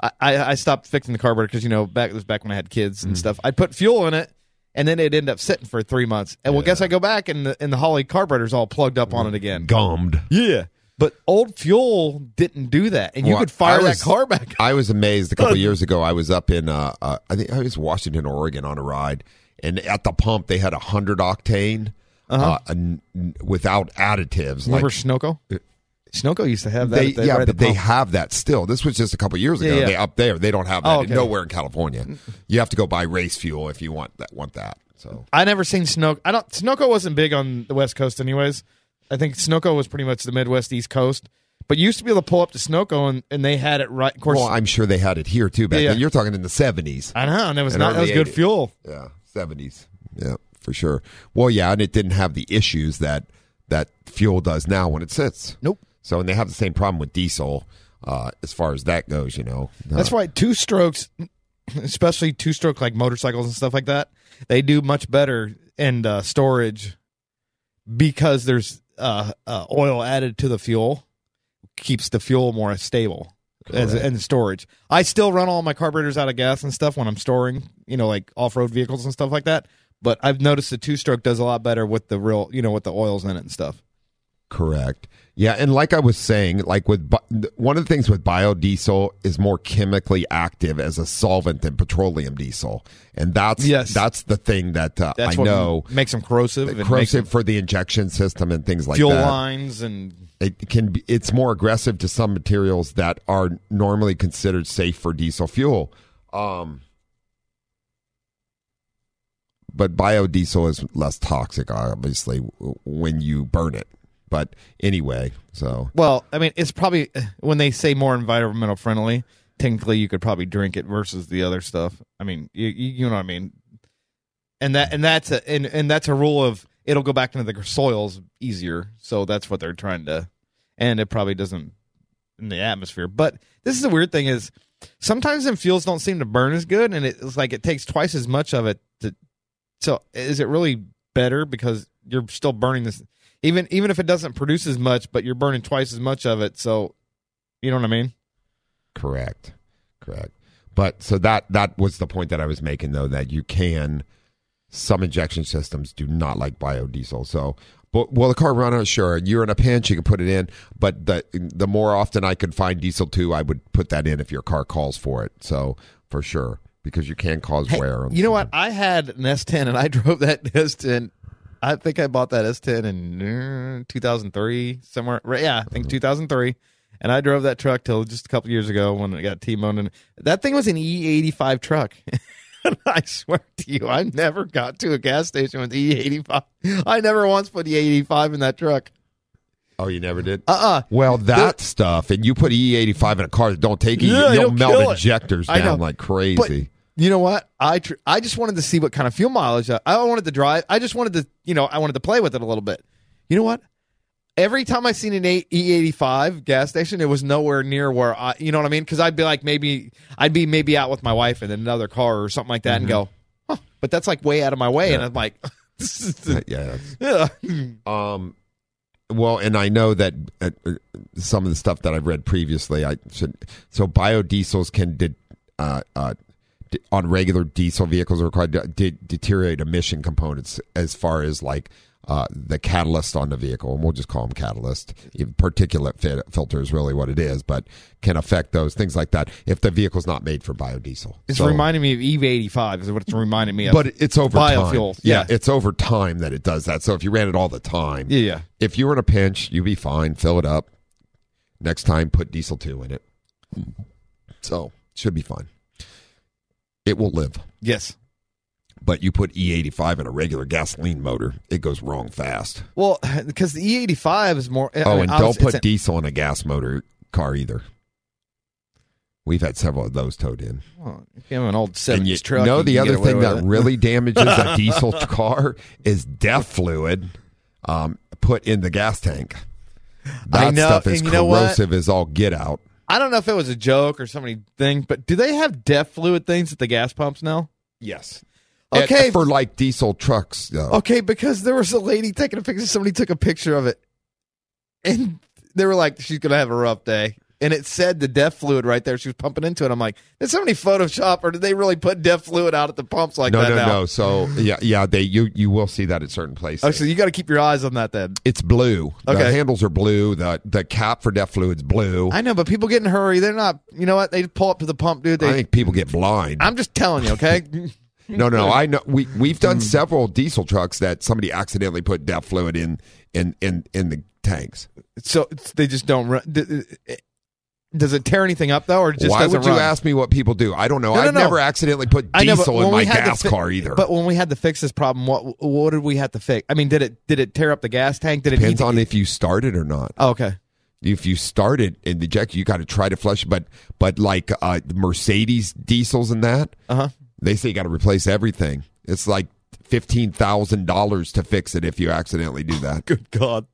I, I I stopped fixing the carburetor because you know back it was back when I had kids and stuff. I'd put fuel in it, and then it ended up sitting for three months. And well, guess I go back and the and the Holley carburetor's all plugged up on it again. Gummed. Yeah, but old fuel didn't do that, and you Well, could fire I that car back. I was amazed a couple of years ago. I was up in, uh, uh, I think I was Washington, Oregon on a ride, and at the pump they had a hundred octane Uh-huh. uh, n- without additives. Remember like Sunoco? Sunoco used to have that. they, yeah, right but the they have that still. This was just a couple years ago. yeah. They up there. They don't have that Oh, okay. nowhere in California. You have to go buy race fuel if you want that. Want that? So I never seen Sunoco. I don't. Sunoco wasn't big on the West Coast, anyways. I think Sunoco was pretty much the Midwest East Coast. But you used to be able to pull up to Sunoco, and, and they had it right. Of course, well, I'm sure they had it here too. Back Yeah, yeah. then. You're talking in the seventies. I know, and it was And not. That was good 80s. fuel. Yeah, seventies. Yeah, for sure. Well, yeah, and it didn't have the issues that that fuel does now when it sits. Nope. So, and they have the same problem with diesel uh, as far as that goes. You know, That's Uh, why two strokes, especially two stroke like motorcycles and stuff like that, they do much better in uh, storage because there's uh, uh, oil added to the fuel, keeps the fuel more stable as in storage. I still run all my carburetors out of gas and stuff when I'm storing, you know, like off road vehicles and stuff like that. But I've noticed the two stroke does a lot better with the real, you know, with the oils in it and stuff. Correct. Yeah, and like I was saying, like with one of the things with biodiesel is more chemically active as a solvent than petroleum diesel, and that's Yes. that's the thing that uh, I know makes them corrosive. makes corrosive them for the injection system and things like that. fuel that. lines and It can be. It's more aggressive to some materials that are normally considered safe for diesel fuel. Um, but biodiesel is less toxic, obviously, when you burn it. But anyway, so Well, I mean, it's probably when they say more environmental friendly. Technically, you could probably drink it versus the other stuff. I mean, you, you know what I mean. And that and that's a and, and that's a rule of it'll go back into the soils easier. So that's what they're trying to. And it probably doesn't in the atmosphere. But this is the weird thing is sometimes them fuels don't seem to burn as good, and it's like it takes twice as much of it. So is it really better because you're still burning this? Even even if it doesn't produce as much, but you're burning twice as much of it. So, you know what I mean? correct, correct. But so that that was the point that I was making, though, that you can. Some injection systems do not like biodiesel, so. But will the car run out? Sure, you're in a pinch, you can put it in. But the the more often I could find diesel too, I would put that in if your car calls for it. So for sure, because you can cause wear. on You know what? I had an S10 and I drove that S10. I think I bought that S10 in uh, 2003 somewhere. Right, Yeah, I Mm-hmm. think 2003. And I drove that truck till just a couple years ago when it got T-boned. And that thing was an E85 truck. I swear to you, I never got to a gas station with E85. I never once put E85 in that truck. Oh, you never did? Uh-uh. Well, that stuff, and you put E85 in a car that don't take it, Yeah, you'll melt injectors down like crazy. You know what? I tr- I just wanted to see what kind of fuel mileage I, I wanted to drive. I just wanted to, you know, I wanted to play with it a little bit. You know what? Every time I seen an E eighty-five gas station, it was nowhere near where I, you know what I mean? Because I'd be like, maybe I'd be maybe out with my wife in another car or something like that, and go, but that's like way out of my way, and I'm like, yeah. yeah. Um, well, and I know that uh, uh, some of the stuff that I've read previously, I should. So biodiesels can de- uh, uh, on regular diesel vehicles are required to de- deteriorate emission components as far as like. Uh, the catalyst on the vehicle, and we'll just call them catalyst. Even Particulate fi- filter is really what it is, but can affect those things like that if the vehicle's not made for biodiesel. It's So- reminding me of EV85 is what it's reminding me of. but it's over biofuel. time. Yeah. Yeah. it's over time that it does that. So if you ran it all the time, Yeah, yeah. If you were in a pinch, you'd be fine. Fill it up. Next time, put diesel two in it. So should be fine. It will live. Yes. But you put E85 in a regular gasoline motor, it goes wrong fast. Well, because the E85 is more. I oh, mean, and don't put diesel in a gas motor car either. We've had several of those towed in. Well, if you have an old 70s you truck. know you the other thing that it. really damages a diesel car is DEF fluid um, put in the gas tank. That I know, stuff is and you know what? corrosive as all get out. I don't know if it was a joke or somebody thing, but do they have DEF fluid things at the gas pumps now? Yes. Okay. And for like diesel trucks, though. Okay, because there was a lady taking a picture. Somebody took a picture of it, and they were like, "She's gonna have a rough day." And it said the DEF fluid right there. She was pumping into it. I'm like, did somebody Photoshop or did they really put DEF fluid out at the pumps like no, that no, now? no. So yeah, yeah, they you you will see that at certain places. Oh, so you got to keep your eyes on that then. It's blue. The Okay. handles are blue. The the cap for DEF fluid's blue. I know, but people get in a hurry. They're not. You know what? They pull up to the pump, dude. They, I think people get blind. I'm just telling you, okay? No, no, I know. We we've done several diesel trucks that somebody accidentally put DEF fluid in in in in the tanks. So they just don't run. Does it tear anything up though, or just Why would you run? ask me what people do? I don't know. No, no, I've no. never accidentally put know, diesel when in my we had to gas fi- car either. But when we had to fix this problem, what what did we have to fix? I mean, did it did it tear up the gas tank? Did it Depends on if you start it or not. Oh, okay. If you start it in the ejector, you got to try to flush. But but like uh, Mercedes diesels and that, uh-huh. they say you got to replace everything. It's like fifteen thousand dollars to fix it if you accidentally do that. Good God.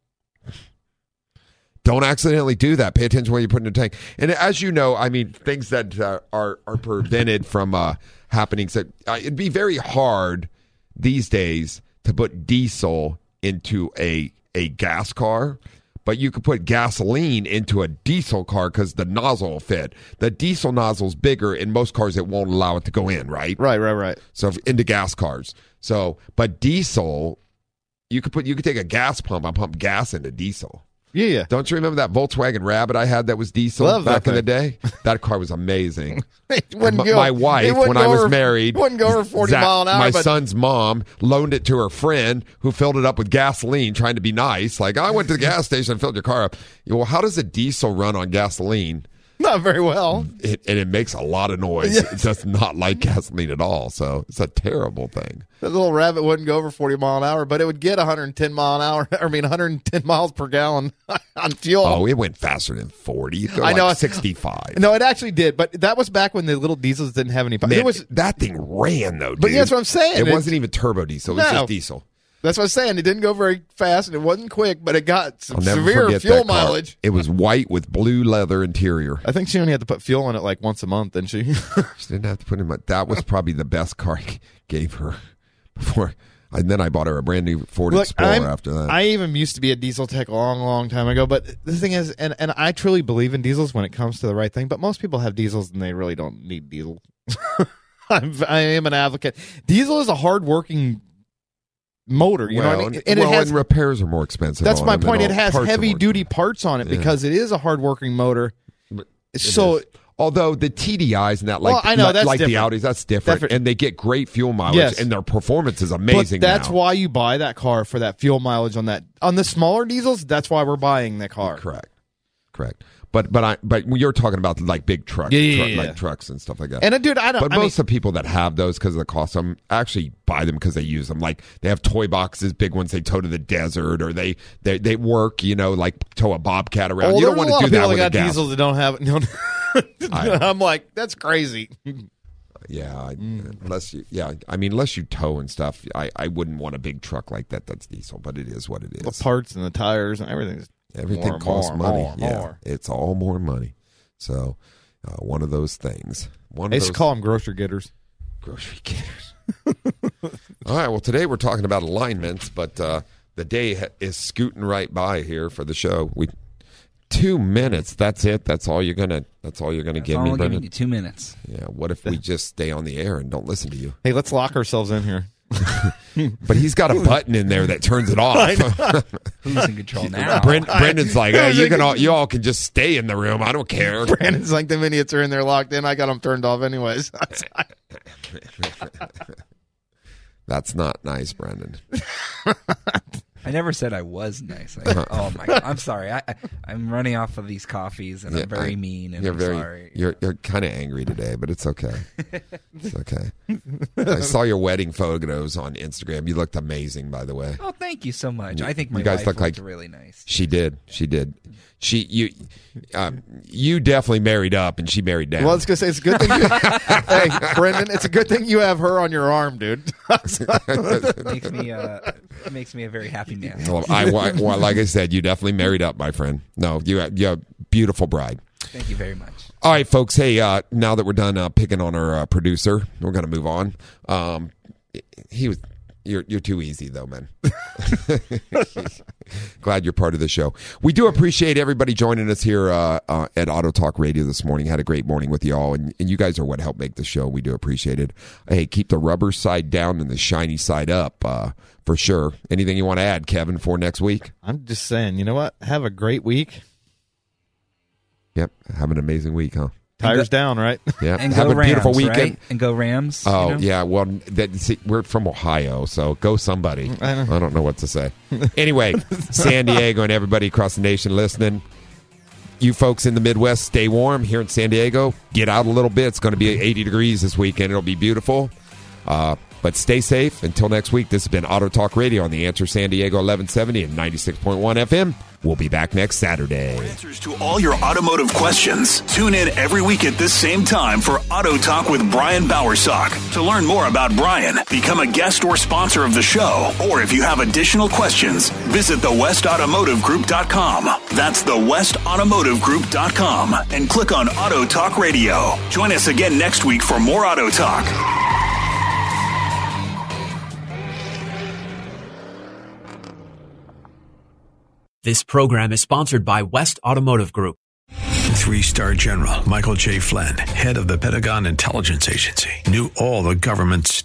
Don't accidentally do that. Pay attention when you put in the tank. And as you know, I mean, things that uh, are are prevented from uh, happening. So uh, it'd be very hard these days to put diesel into a a gas car, but you could put gasoline into a diesel car because the nozzle will fit. The diesel nozzle's bigger. In most cars, it won't allow it to go in. Right. Right. Right. Right. So if- into gas cars. So, but diesel, you could put you could take a gas pump and pump gas into diesel. Yeah. Yeah. Don't you remember that Volkswagen Rabbit I had that was diesel Love back in the day? That car was amazing. Wouldn't my, go- my wife, when I was over- married, wouldn't go over 40 Zach- mile an hour, My but- son's mom loaned it to her friend who filled it up with gasoline, trying to be nice. Like, I went to the gas station and filled your car up. Well, how does a diesel run on gasoline? Not very well. It, and it makes a lot of noise. Yes. It does not like gasoline at all. So it's a terrible thing. The little rabbit wouldn't go over 40 mile an hour, but it would get 110 mile an hour. I mean, 110 miles per gallon on fuel. Oh, it went faster than 40. I like know. 65. No, it actually did, but that was back when the little diesels didn't have any. power. Man, it was, that thing ran though. But dude. that's what I'm saying. It, It- wasn't even turbo diesel. It was No. just diesel. That's what I'm saying. It didn't go very fast, and it wasn't quick, but it got some severe fuel mileage. It was white with blue leather interior. I think she only had to put fuel in it like once a month, didn't she? She didn't have to put in much. That was probably the best car I gave her before. And then I bought her a brand new Ford Look, Explorer I'm- after that. I even used to be a diesel tech a long, long time ago. But the thing is, and, and I truly believe in diesels when it comes to the right thing. But most people have diesels and they really don't need diesel. I'm, I am an advocate. Diesel is a hard working motor. You know what I mean? and, it well, has. and repairs are more expensive. that's my point. It has heavy duty parts on it Yeah. because it is a hard working motor. It So is. although the TDIs and that, like, Well, I know, that's like the. Audis, that's different, Different. and they get great fuel mileage, Yes. and their performance is amazing. But that's now. why you buy that car for that fuel mileage on that on the smaller diesels. That's why we're buying the car. Correct. Correct. But but I but you're talking about like big trucks, Yeah, yeah, truck- yeah, like trucks and stuff like that. And uh, dude, I don't. But I mean, most of the people that have those because of the cost, them actually buy them because they use them. Like they have toy boxes, big ones they tow to the desert, or they they, they work, you know, like tow a bobcat around. well, you don't want to do that with a got gas. diesels that don't have. No, I- I'm like, that's crazy. Yeah, I, Mm. unless you, yeah, I mean, unless you tow and stuff, I, I wouldn't want a big truck like that. That's diesel, but it is what it is. The parts and the tires and everything. Everything more, costs more, money. more, yeah, it's all more money. So, uh, one of those things. One They of used those to call them grocery getters. grocery getters. All right. Well, today we're talking about alignments, but uh, the day ha- is scooting right by here for the show. We two minutes. That's it. That's all you're gonna. That's all you're gonna give all me, Brendan. two minutes. Yeah. What if we just stay on the air and don't listen to you? Hey, let's lock ourselves in here. But he's got a button in there that turns it off. Who's in control now? Bren- Brendan's like, hey, you can all, you all can just stay in the room. I don't care. Brandon's like the idiots are in there locked in. I got them turned off anyways. That's not nice, Brendan. I never said I was nice. I, uh-huh. oh my! God. I'm sorry. I, I I'm running off of these coffees, and Yeah, I'm very I- mean. And you're I'm very, sorry. You're you're kind of angry today, but it's okay. it's okay. I saw your wedding photos on Instagram. You looked amazing, by the way. Oh, thank you so much. I think my you guys wife look like really nice. She did. She did. She you um, you definitely married up, and she married down. well, I was gonna say it's a good thing. You, hey, Brendan, it's a good thing you have her on your arm, dude. makes me uh, makes me a very happy man. Well, I, well, well, like I said, you definitely married up, my friend. No, you you a beautiful bride. Thank you very much. All right, folks. Hey, uh, now that we're done uh, picking on our uh, producer, we're going to move on. Um, he was. You're you're too easy though, man. Glad you're part of the show. We do appreciate everybody joining us here uh, uh, at Auto Talk Radio this morning. Had a great morning with you all, and, and you guys are what helped make the show. We do appreciate it. Hey, keep the rubber side down and the shiny side up uh, for sure. Anything you want to add, Kevin, for next week? I'm just saying, you know what? Have a great week. Yep, have an amazing week, huh? Tires down, right? Yeah, And have go a beautiful weekend. right? And go Rams. Oh you know? yeah, well, that, see, we're from Ohio, so go somebody. I know. I don't know what to say. Anyway, San Diego and everybody across the nation listening. You folks in the Midwest, stay warm. Here in San Diego, get out a little bit. It's going to be 80 degrees this weekend. It'll be beautiful. Uh, but stay safe. Until next week, this has been Auto Talk Radio on the Answer San Diego 1170 and 96.1 FM. We'll be back next Saturday. Answers to all your automotive questions. Tune in every week at this same time for Auto Talk with Brian Bowersock. To learn more about Brian, become a guest or sponsor of the show, or if you have additional questions, visit thewestautomotivegroup.com. That's thewestautomotivegroup.com and click on Auto Talk Radio. Join us again next week for more Auto Talk. This program is sponsored by West Automotive Group. Three star general Michael J. Flynn, head of the Pentagon Intelligence Agency, knew all the government's